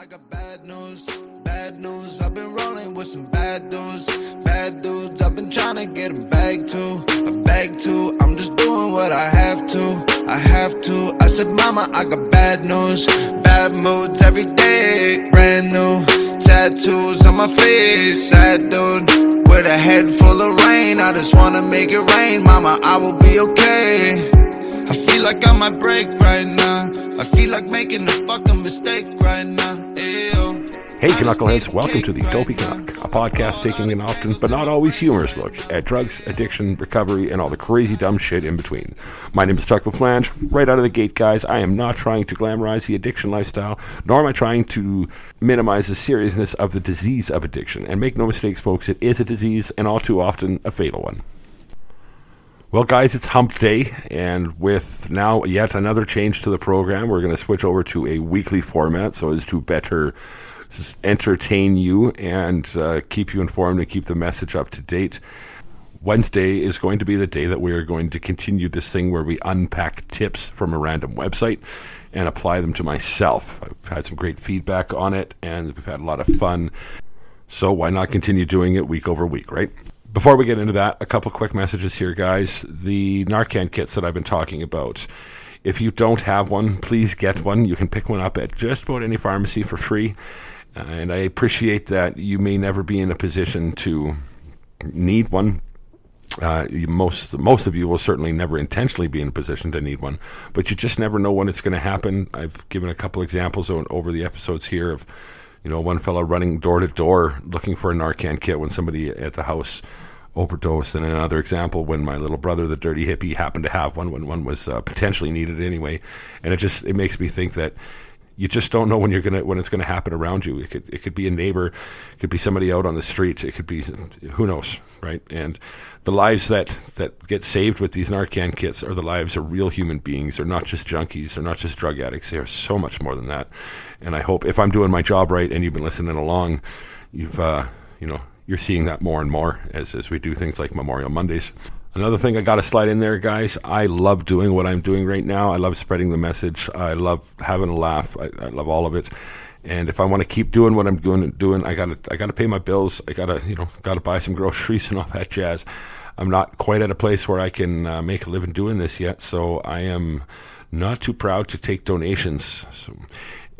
I got bad news, bad news. I've been rolling with some bad dudes, bad dudes. I've been trying to get a bag too, a bag too. I'm just doing what I have to, I have to. I said, Mama, I got bad news, bad moods every day, brand new tattoos on my face, sad dude. With a head full of rain, I just wanna make it rain, Mama. I will be okay. I feel like I might break right now. I feel like making a fucking mistake right now. Hey, Knuckleheads, welcome to the Dopey Canuck, a podcast taking an often but not always humorous look at drugs, addiction, recovery, and all the crazy dumb shit in between. My name is Chuck LaFlange. Right out of the gate, guys, I am not trying to glamorize the addiction lifestyle, nor am I trying to minimize the seriousness of the disease of addiction. And make no mistakes, folks, it is a disease, and all too often a fatal one. Well, guys, it's hump day, and with now yet another change to the program, we're going to switch over to a weekly format so as to better entertain you and uh, keep you informed and keep the message up to date. Wednesday is going to be the day that we are going to continue this thing where we unpack tips from a random website and apply them to myself. I've had some great feedback on it, and we've had a lot of fun. So why not continue doing it week over week, right? Before we get into that, a couple quick messages here, guys. The Narcan kits that I've been talking about. If you don't have one, please get one. You can pick one up at just about any pharmacy for free. And I appreciate that you may never be in a position to need one. Uh, you, most most of you will certainly never intentionally be in a position to need one, but you just never know when it's going to happen. I've given a couple examples o- over the episodes here of, you know, one fellow running door to door looking for a Narcan kit when somebody at the house overdosed, and another example when my little brother, the dirty hippie, happened to have one when one was uh, potentially needed anyway, and it just it makes me think that you just don't know when you're gonna when it's gonna happen around you. It could it could be a neighbor, it could be somebody out on the streets, it could be who knows, right? And the lives that that get saved with these Narcan kits are the lives of real human beings. They're not just junkies, they're not just drug addicts. They are so much more than that. And I hope if I'm doing my job right and you've been listening along, you've uh, you know you're seeing that more and more as as we do things like Memorial Mondays. Another thing I got to slide in there, guys. I love doing what I'm doing right now. I love spreading the message. I love having a laugh. I, I love all of it. And if I want to keep doing what I'm doing, doing, I gotta, I gotta pay my bills. I gotta, you know, gotta buy some groceries and all that jazz. I'm not quite at a place where I can uh, make a living doing this yet, so I am not too proud to take donations. So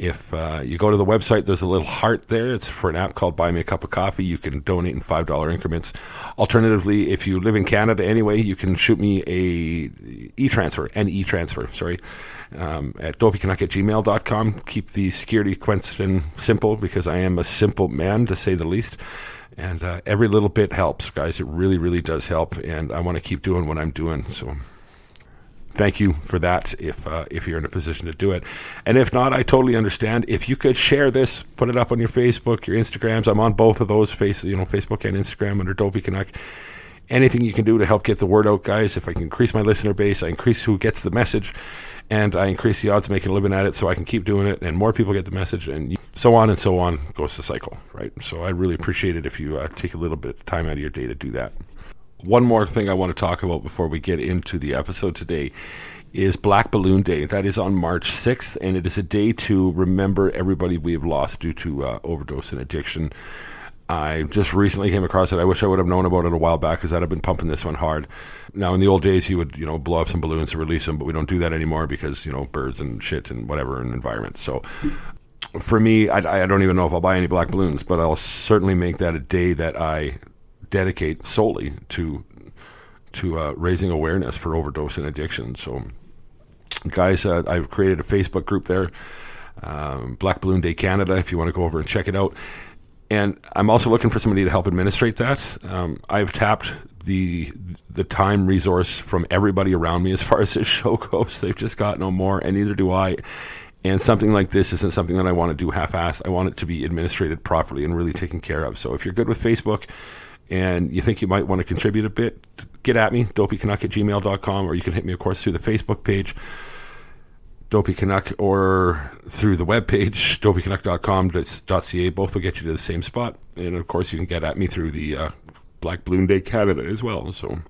if uh, you go to the website, there's a little heart there. It's for an app called Buy Me a Cup of Coffee. You can donate in five dollar increments. Alternatively, if you live in Canada anyway, you can shoot me a e transfer, an e transfer. Sorry, um, at dopeycanuck at gmail.com. Keep the security question simple because I am a simple man to say the least. And uh, every little bit helps, guys. It really, really does help. And I want to keep doing what I'm doing. So thank you for that if uh, if you're in a position to do it. And if not i totally understand. If you could share this put it up on your facebook your instagrams. I'm on both of those face you know facebook and instagram under dopey canuck anything you can do to help get the word out guys if i can increase my listener base i increase who gets the message and i increase the odds of making a living at it so i can keep doing it and more people get the message and so on and so on goes the cycle right? So i really appreciate it if you uh, take a little bit of time out of your day to do that one more thing I want to talk about before we get into the episode today is Black Balloon Day. That is on March 6th, and it is a day to remember everybody we have lost due to uh, overdose and addiction. I just recently came across it. I wish I would have known about it a while back because I'd have been pumping this one hard. Now, in the old days, you would you know blow up some balloons and release them, but we don't do that anymore because you know birds and shit and whatever and environment. So for me, I, I don't even know if I'll buy any black balloons, but I'll certainly make that a day that I dedicate solely to to uh, raising awareness for overdose and addiction. So, guys, uh, I've created a Facebook group there, um, Black Balloon Day Canada. If you want to go over and check it out, and I'm also looking for somebody to help administrate that. Um, I've tapped the the time resource from everybody around me as far as this show goes. They've just got no more, and neither do I. And something like this isn't something that I want to do half-assed. I want it to be administrated properly and really taken care of. So if you're good with Facebook and you think you might want to contribute a bit, get at me, dopeycanuck at gmail.com, or you can hit me, of course, through the Facebook page, Dopey Canuck, or through the webpage, dopeycanuck.com.ca. Both will get you to the same spot. And, of course, you can get at me through the uh, Black Balloon Day Canada as well. So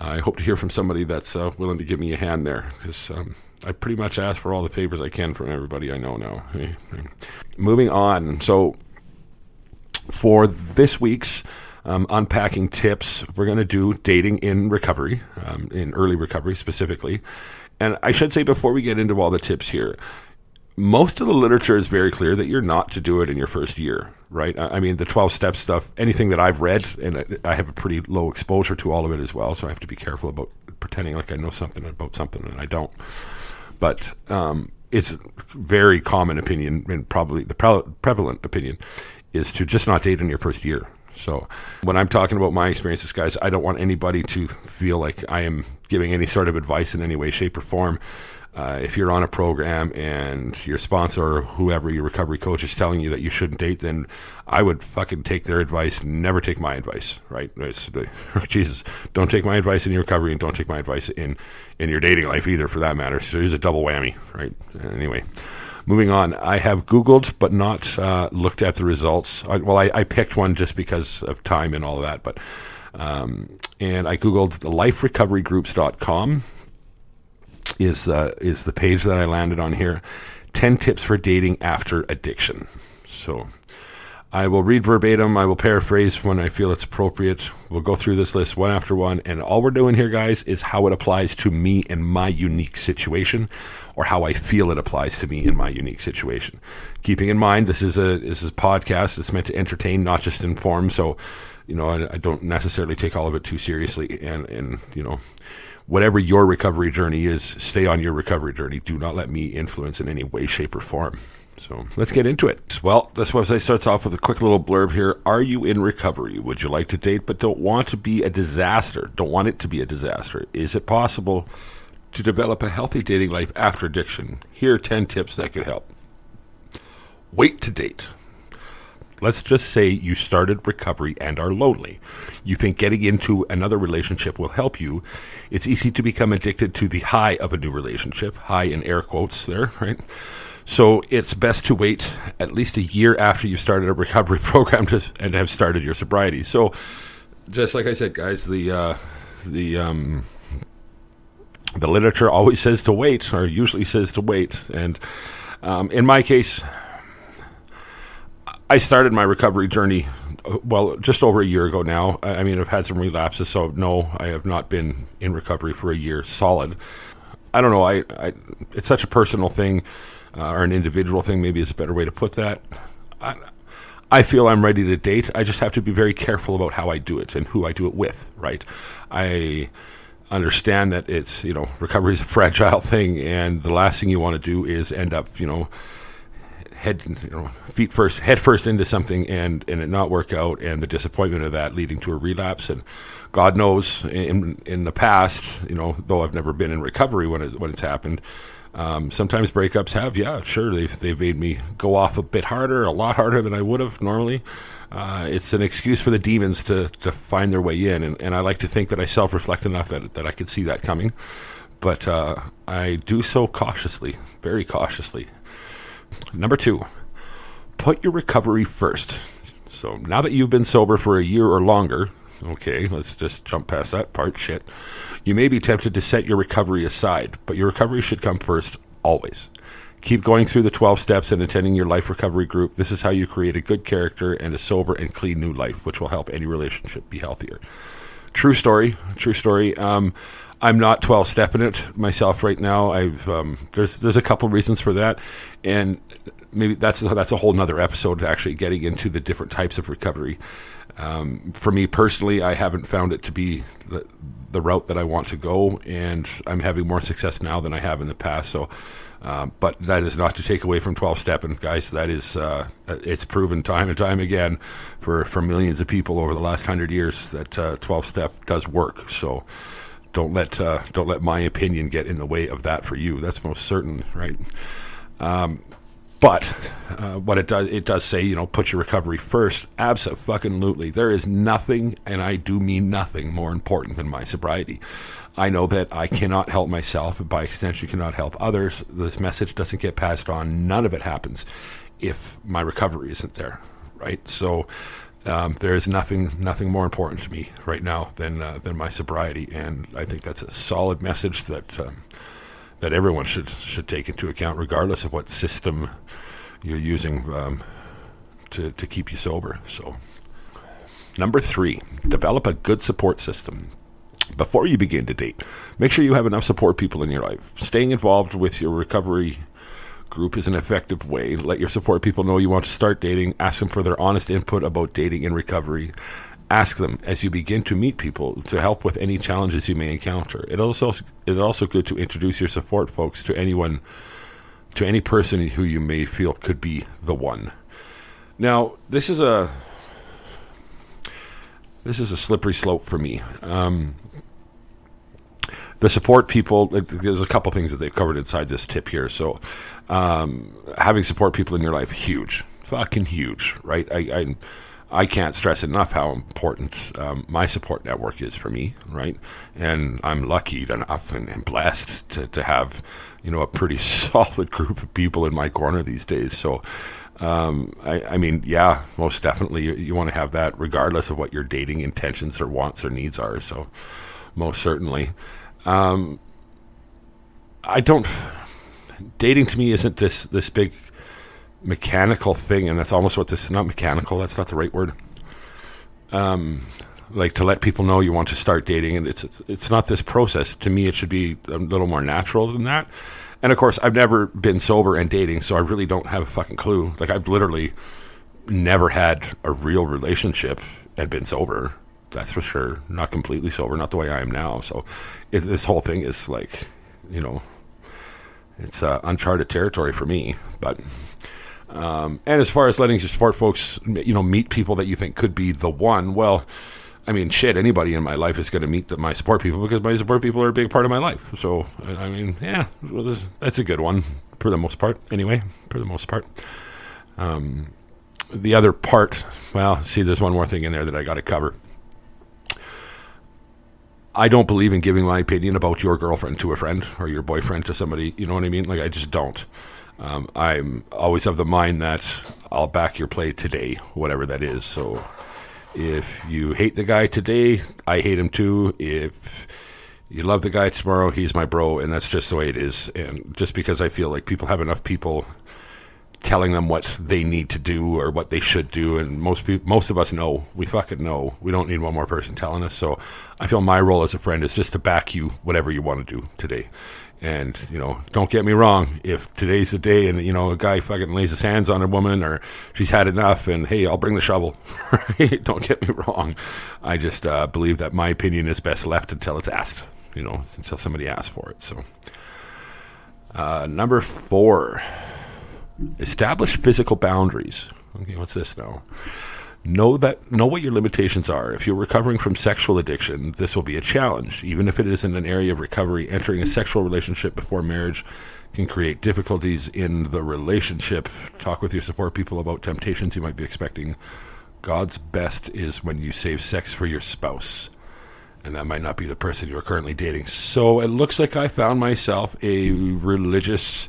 I hope to hear from somebody that's uh, willing to give me a hand there because um, I pretty much ask for all the favors I can from everybody I know now. Moving on. So, for this week's um, unpacking tips, we're going to do dating in recovery, um, in early recovery specifically. And I should say before we get into all the tips here, most of the literature is very clear that you're not to do it in your first year, right? I mean, the 12 step stuff, anything that I've read, and I have a pretty low exposure to all of it as well, so I have to be careful about pretending like I know something about something and I don't. But um, it's very common opinion, and probably the pre- prevalent opinion, is to just not date in your first year. So when I'm talking about my experiences, guys, I don't want anybody to feel like I am giving any sort of advice in any way, shape, or form. Uh, if you're on a program and your sponsor or whoever your recovery coach is telling you that you shouldn't date, then I would fucking take their advice. Never take my advice, right? It's, Jesus, don't take my advice in your recovery, and don't take my advice in in your dating life either, for that matter. So there's a double whammy, right? Anyway, moving on. I have Googled but not uh, looked at the results. I, well, I, I, picked one just because of time and all of that, but. Um, and I googled liferecoverygroups.com is uh, is the page that I landed on here. Ten tips for dating after addiction. So I will read verbatim. I will paraphrase when I feel it's appropriate. We'll go through this list one after one, and all we're doing here, guys, is how it applies to me and my unique situation, or how I feel it applies to me in my unique situation. Keeping in mind, this is a this is a podcast. It's meant to entertain, not just inform. So, you know, I, I don't necessarily take all of it too seriously, and and you know whatever your recovery journey is, stay on your recovery journey. Do not let me influence in any way, shape, or form. So let's get into it. Well, this website starts off with a quick little blurb here. Are you in recovery? Would you like to date but don't want to be a disaster? Don't want it to be a disaster? Is it possible to develop a healthy dating life after addiction? Here are 10 tips that could help. Wait to date. Let's just say you started recovery and are lonely. You think getting into another relationship will help you. It's easy to become addicted to the high of a new relationship, high in air quotes there, right? So it's best to wait at least a year after you've started a recovery program to, and have started your sobriety. So, just like I said, guys, the uh, the um, the literature always says to wait, or usually says to wait. And um, in my case, I started my recovery journey, uh, well, just over a year ago now. I mean, I've had some relapses, so no, I have not been in recovery for a year solid. I don't know. I, I it's such a personal thing, uh, or an individual thing. Maybe is a better way to put that. I, I feel I'm ready to date. I just have to be very careful about how I do it and who I do it with. Right? I understand that it's you know recovery is a fragile thing, and the last thing you want to do is end up you know head you know feet first head first into something and and it not work out and the disappointment of that leading to a relapse and God knows in in the past you know though I've never been in recovery when it when it's happened um, sometimes breakups have yeah sure they've they've made me go off a bit harder a lot harder than I would have normally. Uh, it's an excuse for the demons to, to find their way in and, and I like to think that I self-reflect enough that, that I could see that coming. But uh, I do so cautiously very cautiously. Number two, put your recovery first. So now that you've been sober for a year or longer, okay, let's just jump past that part. Shit. You may be tempted to set your recovery aside, but your recovery should come first always. Keep going through the 12 steps and attending your life recovery group. This is how you create a good character and a sober and clean new life, which will help any relationship be healthier. True story. True story. Um, I'm not 12 stepping it myself right now. I've um, there's there's a couple reasons for that, and maybe that's that's a whole nother episode. Actually, getting into the different types of recovery. Um, for me personally, I haven't found it to be the, the route that I want to go, and I'm having more success now than I have in the past. So, uh, but that is not to take away from 12 step, and guys. That is uh, it's proven time and time again for for millions of people over the last hundred years that uh, 12 step does work. So don't let uh, don't let my opinion get in the way of that for you. That's most certain, right? Um, but uh, what it does it does say, you know, put your recovery first. Absolutely, there is nothing, and I do mean nothing, more important than my sobriety. I know that I cannot help myself, and by extension, cannot help others. This message doesn't get passed on. None of it happens if my recovery isn't there, right? So Um, there is nothing nothing more important to me right now than uh, than my sobriety, and I think that's a solid message that um, that everyone should should take into account, regardless of what system you're using um, to to keep you sober. So, number three, develop a good support system. Before you begin to date, make sure you have enough support people in your life. Staying involved with your recovery group is an effective way. Let your support people know you want to start dating. Ask them for their honest input about dating and recovery. Ask them as you begin to meet people to help with any challenges you may encounter. It also it's also good to introduce your support folks to anyone to any person who you may feel could be the one. Now, this is a this is a slippery slope for me. Um, the support people, there's a couple things that they've covered inside this tip here. So, um, having support people in your life, huge, fucking huge, right? I, I, I can't stress enough how important um, my support network is for me, right? And I'm lucky enough and, and blessed to, to have, you know, a pretty solid group of people in my corner these days. So, um, I, I, mean, yeah, most definitely, you, you want to have that, regardless of what your dating intentions or wants or needs are. So, most certainly. Um, I don't. Dating to me isn't this this big mechanical thing, and that's almost what this. Not mechanical. That's not the right word. Um, like to let people know you want to start dating, and it's it's not this process. To me, it should be a little more natural than that. And of course, I've never been sober and dating, so I really don't have a fucking clue. Like I've literally never had a real relationship and been sober that's for sure. Not completely sober, not the way I am now. So it, this whole thing is like, you know, it's uh, uncharted territory for me. But um, and as far as letting your support folks, you know, meet people that you think could be the one, well. I mean, shit, anybody in my life is going to meet the, my support people because my support people are a big part of my life. So, I mean, yeah, that's a good one for the most part, anyway, for the most part. Um, the other part, well, see, there's one more thing in there that I got to cover. I don't believe in giving my opinion about your girlfriend to a friend or your boyfriend to somebody. You know what I mean? Like, I just don't. Um, I'm always of the mind that I'll back your play today, whatever that is. So if you hate the guy today, I hate him too. If you love the guy tomorrow, he's my bro, and that's just the way it is. And just because I feel like people have enough people telling them what they need to do or what they should do. And most people, most of us know. We fucking know. We don't need one more person telling us. So I feel my role as a friend is just to back you whatever you want to do today. And you know, don't get me wrong. If today's the day, and you know, a guy fucking lays his hands on a woman, or she's had enough, and hey, I'll bring the shovel. don't get me wrong. I just uh, believe that my opinion is best left until it's asked. You know, until somebody asks for it. So, uh, number four Establish physical boundaries. Okay, what's this now? Know that know what your limitations are. If you're recovering from sexual addiction, this will be a challenge. Even if it isn't an area of recovery, entering a sexual relationship before marriage can create difficulties in the relationship. Talk with your support people about temptations you might be expecting. God's best is when you save sex for your spouse. And that might not be the person you are currently dating. So it looks like I found myself a religious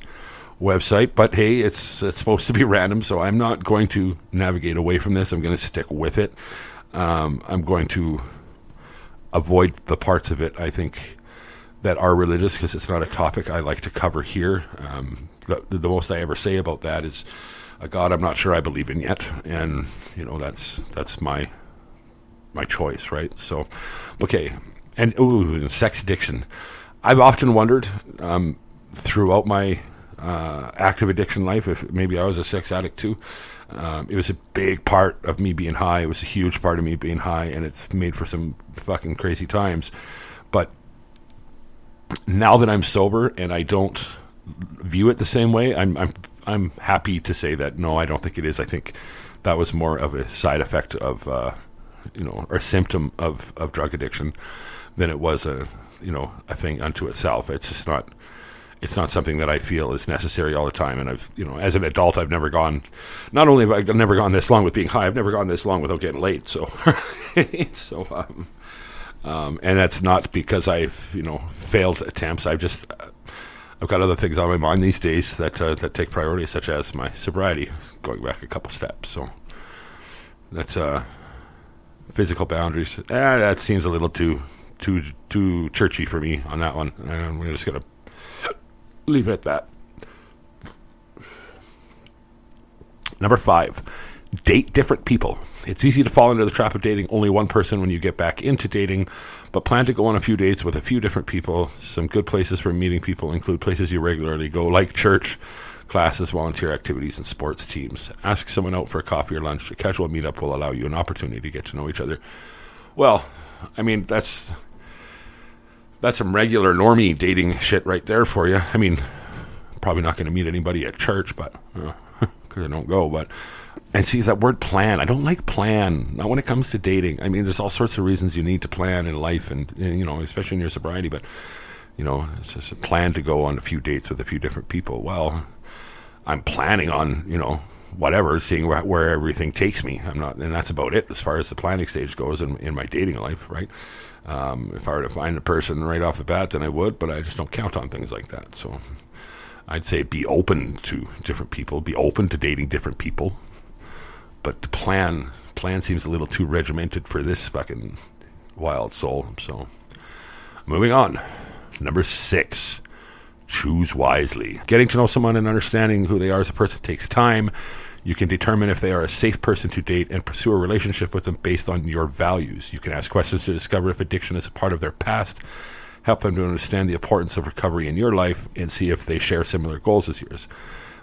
website. But hey, it's it's supposed to be random, so I'm not going to navigate away from this. I'm going to stick with it. Um, I'm going to avoid the parts of it I think that are religious because it's not a topic I like to cover here. Um, the, the, most I ever say about that is a God I'm not sure I believe in yet, and you know that's that's my my choice, right? So, okay, and ooh, sex addiction. I've often wondered um, throughout my uh, active addiction life. If maybe I was a sex addict too, um, it was a big part of me being high. It was a huge part of me being high, and it's made for some fucking crazy times. But now that I'm sober and I don't view it the same way, I'm I'm I'm happy to say that no, I don't think it is. I think that was more of a side effect of uh, you know or symptom of of drug addiction than it was a you know a thing unto itself. It's just not it's not something that I feel is necessary all the time. And I've, you know, as an adult, I've never gone, not only have I never gone this long with being high, I've never gone this long without getting late. So, so, um, um, and that's not because I've, you know, failed attempts. I've just, uh, I've got other things on my mind these days that, uh, that take priority, such as my sobriety, going back a couple steps. So that's, uh, physical boundaries. Eh, that seems a little too too too churchy for me on that one. We're just gonna leave it at that. Number five, date different people. It's easy to fall into the trap of dating only one person when you get back into dating, but plan to go on a few dates with a few different people. Some good places for meeting people include places you regularly go, like church, classes, volunteer activities, and sports teams. Ask someone out for a coffee or lunch. A casual meetup will allow you an opportunity to get to know each other. Well, I mean, that's that's some regular normie dating shit right there for you. I mean, probably not going to meet anybody at church, but because uh, I don't go. But and see that word plan. I don't like plan. Not when it comes to dating. I mean, there's all sorts of reasons you need to plan in life, and you know, especially in your sobriety. But you know, it's just a plan to go on a few dates with a few different people. Well, I'm planning on you know whatever, seeing where, where, everything takes me. I'm not, and that's about it as far as the planning stage goes in, in my dating life, right? Um, if I were to find a person right off the bat, then I would, but I just don't count on things like that. So I'd say be open to different people, be open to dating different people, but the plan plan seems a little too regimented for this fucking wild soul. So moving on, number six choose wisely. Getting to know someone and understanding who they are as a person takes time. You can determine if they are a safe person to date and pursue a relationship with them based on your values. You can ask questions to discover if addiction is a part of their past, help them to understand the importance of recovery in your life, and see if they share similar goals as yours.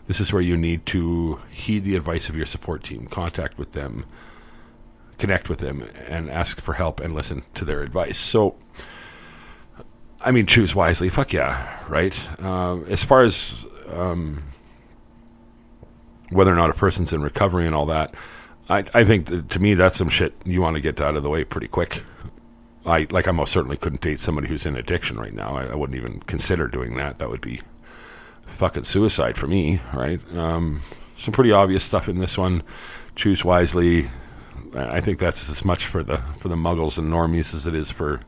This is where you need to heed the advice of your support team, contact with them, connect with them, and ask for help and listen to their advice. So, I mean, choose wisely. Fuck yeah, right? Uh, as far as um, whether or not a person's in recovery and all that, I, I think to me that's some shit you want to get out of the way pretty quick. I like I most certainly couldn't date somebody who's in addiction right now. I, I wouldn't even consider doing that. That would be fucking suicide for me, right? Um, some pretty obvious stuff in this one. Choose wisely. I think that's as much for the for the muggles and normies as it is for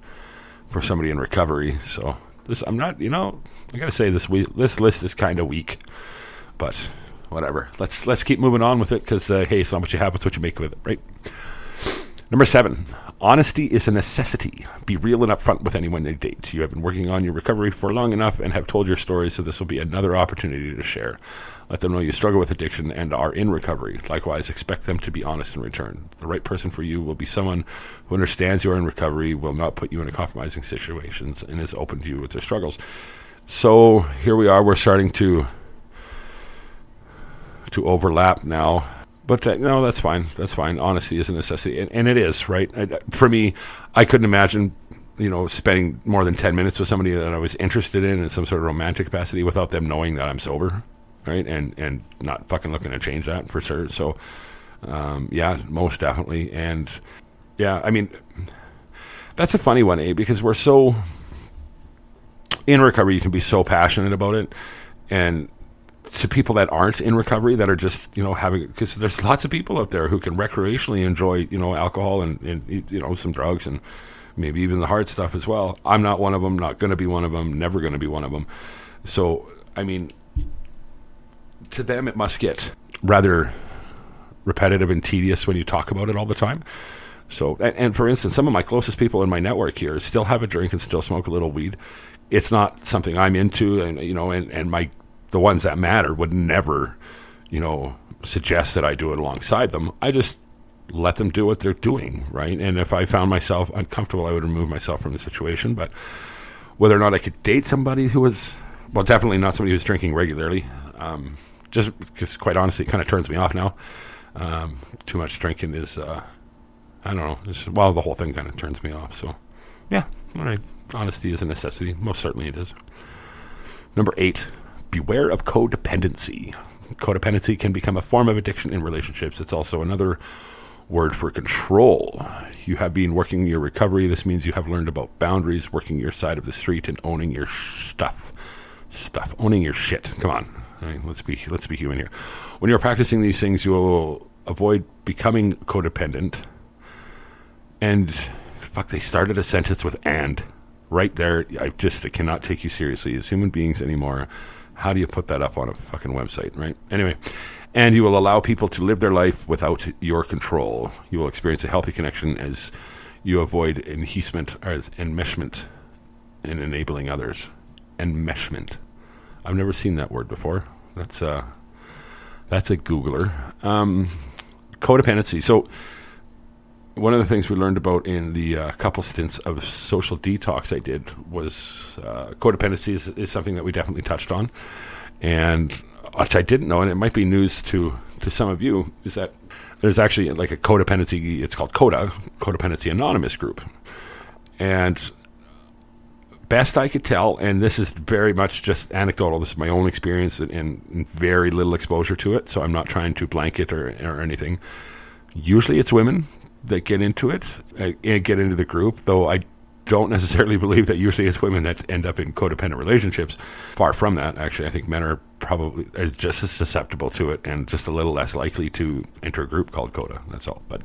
for somebody in recovery. So this, I'm not, you know, I gotta say this we, this list is kind of weak, but whatever. Let's let's keep moving on with it because uh, hey, it's not what you have, it's what you make with it, right? Number seven, honesty is a necessity. Be real and upfront with anyone you date. You have been working on your recovery for long enough and have told your story, so this will be another opportunity to share. Let them know you struggle with addiction and are in recovery. Likewise, expect them to be honest in return. The right person for you will be someone who understands you are in recovery, will not put you in compromising situations, and is open to you with their struggles. So here we are. We're starting to to overlap now. But uh, no, that's fine. That's fine. Honesty is a necessity, and, and it is right. For me, I couldn't imagine, you know, spending more than ten minutes with somebody that I was interested in in some sort of romantic capacity without them knowing that I'm sober, right? And and not fucking looking to change that for sure. So, um, yeah, most definitely. And yeah, I mean, that's a funny one, eh? Because we're so in recovery, you can be so passionate about it, and to people that aren't in recovery that are just you know having because there's lots of people out there who can recreationally enjoy you know alcohol and, and you know some drugs and maybe even the hard stuff as well. I'm not one of them. Not going to be one of them. Never going to be one of them. So I mean, to them it must get rather repetitive and tedious when you talk about it all the time. So, and, and, for instance, some of my closest people in my network here still have a drink and still smoke a little weed. It's not something I'm into, and you know, and, and my the ones that matter would never, you know, suggest that I do it alongside them. I just let them do what they're doing, right? And if I found myself uncomfortable, I would remove myself from the situation. But whether or not I could date somebody who was, well, definitely not somebody who's drinking regularly, um, just because, quite honestly, it kind of turns me off now. Um, too much drinking is, uh, I don't know, well, the whole thing kind of turns me off. So, yeah, all right. Honesty is a necessity. Most certainly it is. Number eight, beware of codependency. Codependency can become a form of addiction in relationships. It's also another word for control. You have been working your recovery. This means you have learned about boundaries, working your side of the street, and owning your stuff. Stuff. Owning your shit. Come on. Right, let's be let's be human here. When you're practicing these things, you will avoid becoming codependent. And fuck, they started a sentence with and right there. I just I cannot take you seriously as human beings anymore. How do you put that up on a fucking website, right? Anyway, and you will allow people to live their life without your control. You will experience a healthy connection as you avoid enhancement or enmeshment in enabling others. Enmeshment. I've never seen that word before. That's a that's a Googler. Um, codependency. So one of the things we learned about in the uh, couple stints of social detox I did was uh, codependency is, is, something that we definitely touched on, and which I didn't know, and it might be news to to some of you, is that there's actually like a codependency. It's called CODA, Codependency Anonymous Group, and best I could tell, and this is very much just anecdotal. This is my own experience and, and very little exposure to it, so I'm not trying to blanket or, or anything. Usually, it's women that get into it and uh, get into the group, though I don't necessarily believe that usually it's women that end up in codependent relationships. Far from that, actually. I think men are probably just as susceptible to it and just a little less likely to enter a group called CODA. That's all. But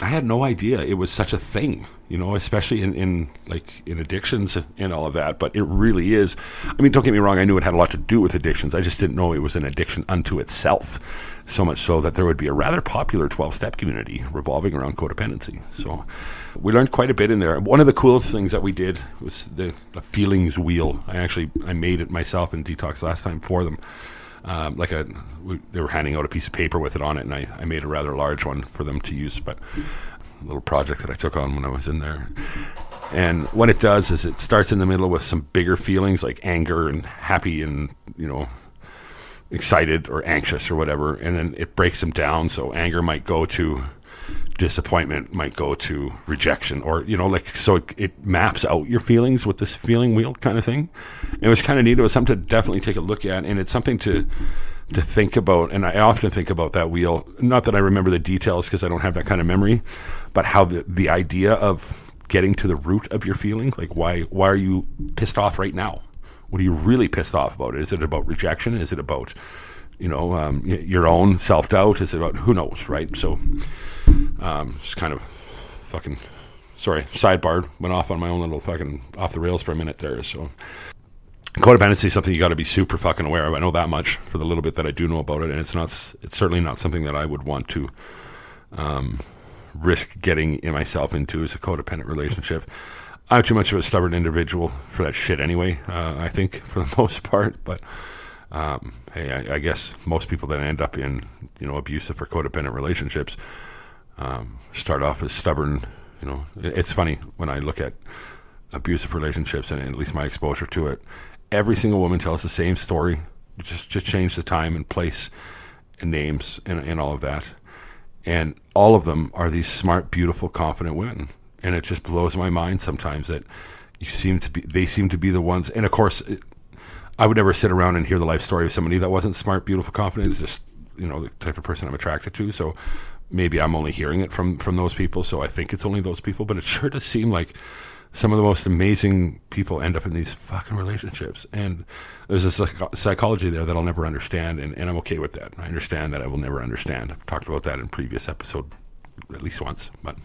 I had no idea it was such a thing, you know, especially in, in like in addictions and all of that. But it really is. I mean, don't get me wrong. I knew it had a lot to do with addictions. I just didn't know it was an addiction unto itself. So much so that there would be a rather popular 12 step community revolving around codependency. So we learned quite a bit in there. One of the coolest things that we did was the, the feelings wheel. I actually I made it myself in detox last time for them um, like a we, they were handing out a piece of paper with it on it, and I, I made a rather large one for them to use. But a little project that I took on when I was in there. And what it does is it starts in the middle with some bigger feelings like anger and happy and you know excited or anxious or whatever, and then it breaks them down. So anger might go to disappointment might go to rejection or you know like so it, it, maps out your feelings with this feeling wheel kind of thing. It was kind of neat it was something to definitely take a look at and it's something to to think about and i often think about that wheel. Not that i remember the details because i don't have that kind of memory but how the the idea of getting to the root of your feelings like why why are you pissed off right now? What are you really pissed off about? Is it about rejection? Is it about you know um, your own self-doubt? Is it about who knows right? So um, just kind of fucking sorry, sidebar went off on my own little fucking off the rails for a minute there. So codependency is something you got to be super fucking aware of. I know that much for the little bit that I do know about it, and it's not. It's certainly not something that I would want to um, risk getting in myself into as a codependent relationship. I'm too much of a stubborn individual for that shit anyway. Uh, I think for the most part, but. Um, hey, I, I, guess most people that end up in you know abusive or codependent relationships um, start off as stubborn. You know, it's funny when I look at abusive relationships and at least my exposure to it. Every single woman tells the same story. Just just change the time and place and names and, and all of that. And all of them are these smart, beautiful, confident women. And it just blows my mind sometimes that you seem to be they seem to be the ones. And of course, it, I would never sit around and hear the life story of somebody that wasn't smart, beautiful, confident. It's just you know the type of person I'm attracted to. So maybe I'm only hearing it from from those people, so I think it's only those people. But it sure does seem like some of the most amazing people end up in these fucking relationships, and there's a psych- psychology there that I'll never understand, and, and I'm okay with that. I understand that I will never understand. I've talked about that in previous episode at least once, but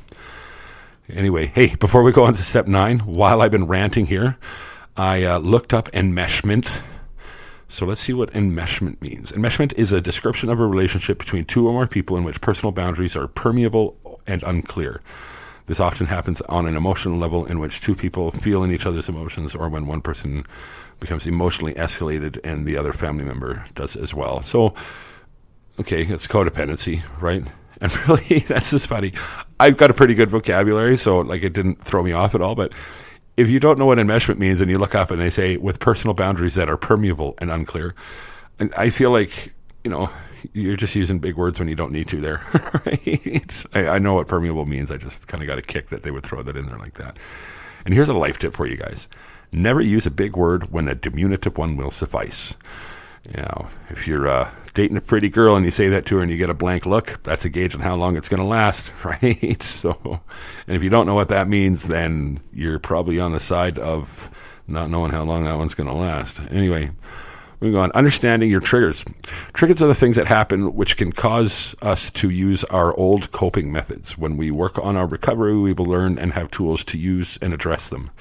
anyway, hey, before we go on to step nine, while I've been ranting here, I uh, looked up enmeshment so let's see what enmeshment means. Enmeshment is a description of a relationship between two or more people in which personal boundaries are permeable and unclear. This often happens on an emotional level in which two people feel in each other's emotions or when one person becomes emotionally escalated and the other family member does as well. So, okay, it's codependency, right? And really, that's just funny. I've got a pretty good vocabulary, so like it didn't throw me off at all, but if you don't know what enmeshment means and you look up and they say with personal boundaries that are permeable and unclear, and I feel like, you know, you're just using big words when you don't need to there, right? I, I know what permeable means. I just kind of got a kick that they would throw that in there like that. And here's a life tip for you guys. Never use a big word when a diminutive one will suffice. You know, if you're uh, dating a pretty girl and you say that to her and you get a blank look, that's a gauge on how long it's going to last, right? So, and if you don't know what that means, then you're probably on the side of not knowing how long that one's going to last. Anyway, moving on. Understanding your triggers. Triggers are the things that happen which can cause us to use our old coping methods. When we work on our recovery, we will learn and have tools to use and address them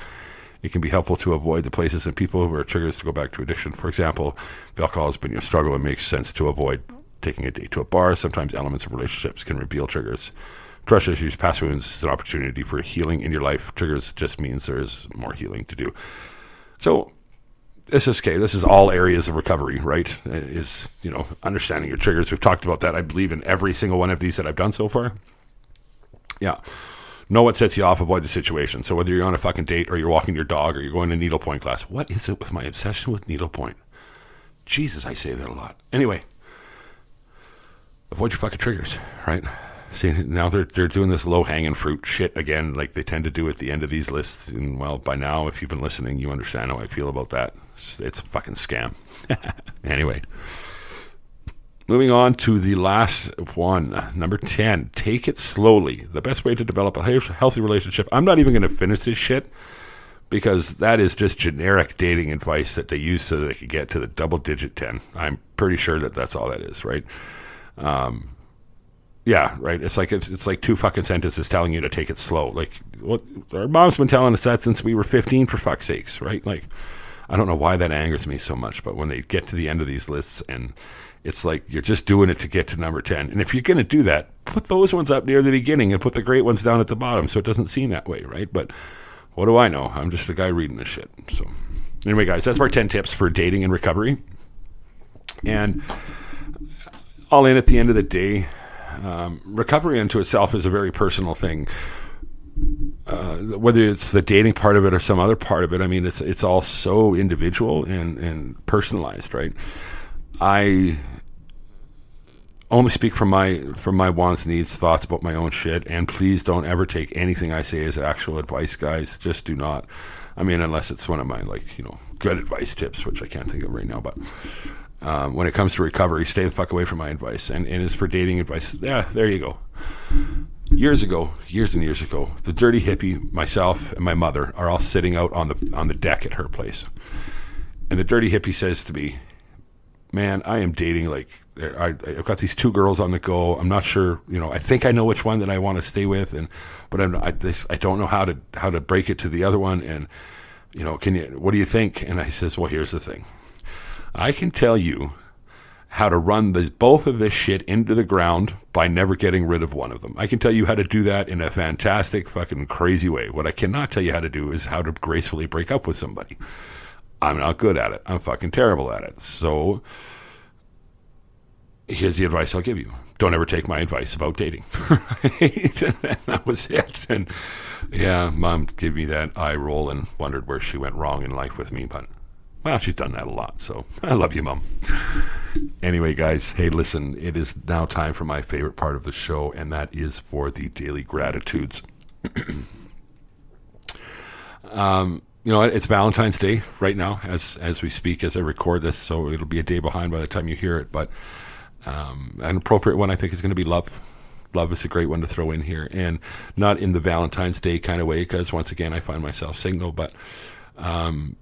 it can be helpful to avoid the places and people who are triggers to go back to addiction. For example, if alcohol has been your struggle, it makes sense to avoid taking a date to a bar. Sometimes elements of relationships can reveal triggers. Trust issues, past wounds is an opportunity for healing in your life. Triggers just means there is more healing to do. So this is okay. This is all areas of recovery, right? Is you know understanding your triggers. We've talked about that. I believe in every single one of these that I've done so far. Yeah, know what sets you off, avoid the situation. So whether you're on a fucking date or you're walking your dog or you're going to needlepoint class, what is it with my obsession with needlepoint? Jesus, I say that a lot. Anyway, avoid your fucking triggers, right? See, now they're they're doing this low hanging fruit shit again, like they tend to do at the end of these lists. And well, by now, if you've been listening, you understand how I feel about that. It's, it's a fucking scam. anyway, moving on to the last one, number ten. Take it slowly. The best way to develop a healthy relationship. I'm not even going to finish this shit because that is just generic dating advice that they use so they could get to the double digit 10. I'm pretty sure that that's all that is, right? Um, yeah, right. It's like it's, it's like two fucking sentences telling you to take it slow. Like what our mom's been telling us that since we were 15 for fuck's sakes, right? Like I don't know why that angers me so much, but when they get to the end of these lists and it's like you're just doing it to get to number 10. And if you're going to do that, put those ones up near the beginning and put the great ones down at the bottom so it doesn't seem that way, right? But what do I know? I'm just a guy reading this shit. So anyway, guys, that's our 10 tips for dating and recovery. And all in at the end of the day, um, recovery into itself is a very personal thing. Uh, whether it's the dating part of it or some other part of it, I mean, it's it's all so individual and, and personalized, right? I only speak from my from my wants, needs, thoughts about my own shit, and please don't ever take anything I say as actual advice, guys. Just do not. I mean, unless it's one of my like you know good advice tips, which I can't think of right now, but um, when it comes to recovery, stay the fuck away from my advice. And, and as for dating advice, yeah, there you go. Years ago, years and years ago, the dirty hippie, myself, and my mother are all sitting out on the on the deck at her place, and the dirty hippie says to me, "Man, I am dating like I, have got these two girls on the go. I'm not sure, you know. I think I know which one that I want to stay with, and but I'm, I, this, I don't know how to how to break it to the other one, and you know, can you? What do you think?" And I says, "Well, here's the thing." I can tell you how to run the, both of this shit into the ground by never getting rid of one of them. I can tell you how to do that in a fantastic, fucking crazy way. What I cannot tell you how to do is how to gracefully break up with somebody. I'm not good at it. I'm fucking terrible at it. So here's the advice I'll give you. Don't ever take my advice about dating. right? and that was it. And yeah, mom gave me that eye roll and wondered where she went wrong in life with me, but well, she's done that a lot, so I love you, Mom. Anyway, guys, hey, listen, it is now time for my favorite part of the show, and that is for the daily gratitudes. um, you know, it's Valentine's Day right now as as we speak, as I record this, so it'll be a day behind by the time you hear it. But um, an appropriate one, I think, is going to be love. Love is a great one to throw in here, and not in the Valentine's Day kind of way, because once again, I find myself single, but. Um,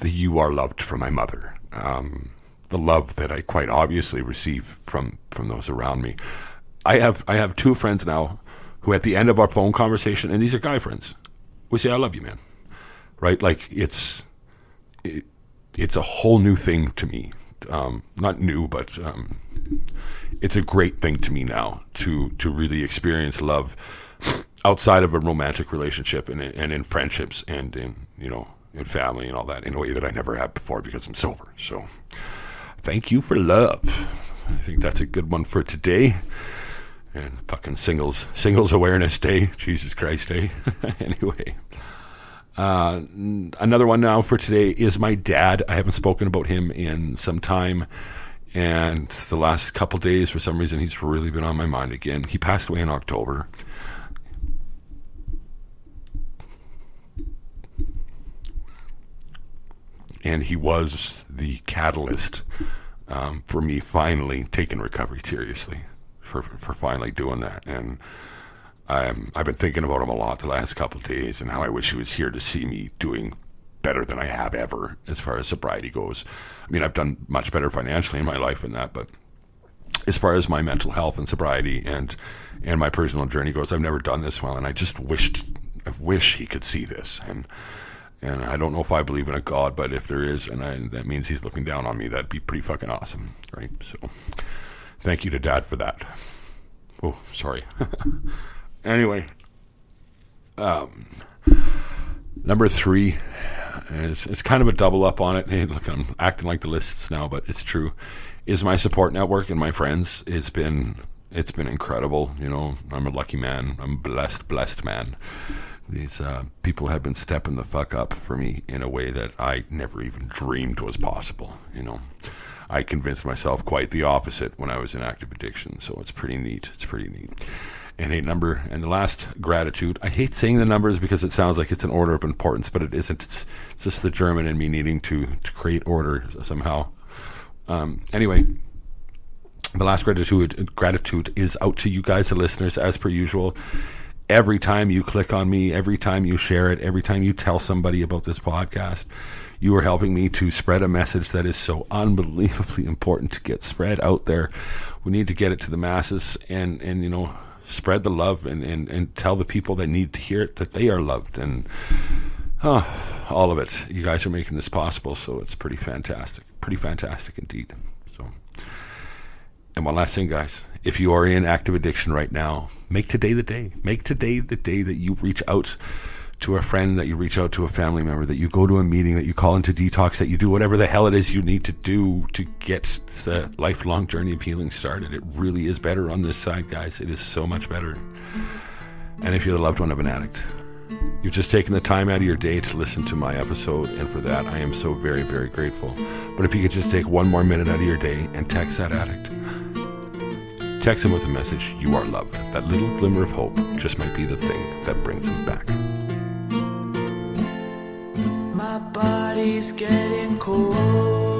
the "You are loved" from my mother. Um, the love that I quite obviously receive from from those around me. I have I have two friends now who, at the end of our phone conversation, and these are guy friends, we say, "I love you, man." Right? Like it's it, it's a whole new thing to me. Um, not new, but um, it's a great thing to me now to to really experience love outside of a romantic relationship and and in friendships and in you know and family and all that in a way that I never have before because I'm sober. So thank you for love. I think that's a good one for today. And fucking singles singles awareness day. Jesus Christ day. anyway. Uh, another one now for today is my dad. I haven't spoken about him in some time. And the last couple days, for some reason, he's really been on my mind again. He passed away in October. and he was the catalyst um, for me finally taking recovery seriously, for for finally doing that. And I'm, I've been thinking about him a lot the last couple of days, and how I wish he was here to see me doing better than I have ever as far as sobriety goes. I mean, I've done much better financially in my life than that, but as far as my mental health and sobriety and and my personal journey goes, I've never done this well, and I just wished, I wish he could see this and And I don't know if I believe in a God, but if there is, and I, that means He's looking down on me, that'd be pretty fucking awesome, right? So, thank you to Dad for that. Oh, sorry. anyway, um, number three is it's kind of a double up on it. Hey, look, I'm acting like the lists now, but it's true. Is my support network and my friends? It's been it's been incredible. You know, I'm a lucky man. I'm blessed, blessed man. These uh, people have been stepping the fuck up for me in a way that I never even dreamed was possible. You know, I convinced myself quite the opposite when I was in active addiction. So it's pretty neat. It's pretty neat. And a number, and the last gratitude. I hate saying the numbers because it sounds like it's an order of importance, but it isn't. It's, it's just the German in me needing to to create order somehow. Um, anyway, the last gratitude gratitude is out to you guys, the listeners, as per usual. Every time you click on me, every time you share it, every time you tell somebody about this podcast, you are helping me to spread a message that is so unbelievably important to get spread out there. We need to get it to the masses and, and you know, spread the love and, and, and tell the people that need to hear it that they are loved and all of it. You guys are making this possible, so it's pretty fantastic. Pretty fantastic indeed. So, and one last thing, guys. If you are in active addiction right now, make today the day. Make today the day that you reach out to a friend, that you reach out to a family member, that you go to a meeting, that you call into detox, that you do whatever the hell it is you need to do to get the uh, lifelong journey of healing started. It really is better on this side, guys. It is so much better. And if you're the loved one of an addict, You've just taken the time out of your day to listen to my episode, and for that, I am so very, very grateful. But if you could just take one more minute out of your day and text that addict, text him with a message, You are loved. That little glimmer of hope just might be the thing that brings him back. Body's getting cold.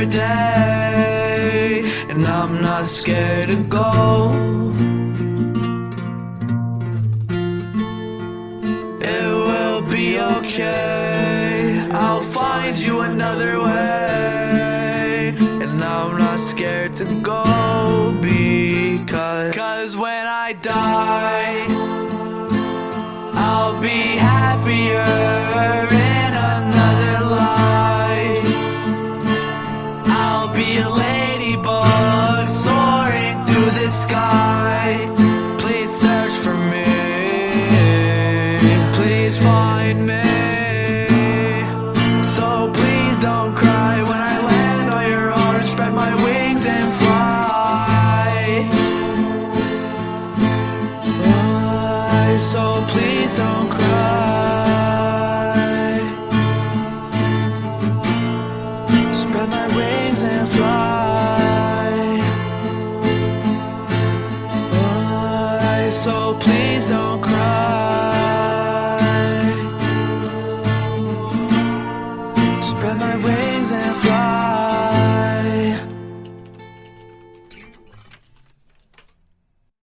Another day, and I'm not scared to go. It will be okay. I'll find you another way, and I'm not scared to go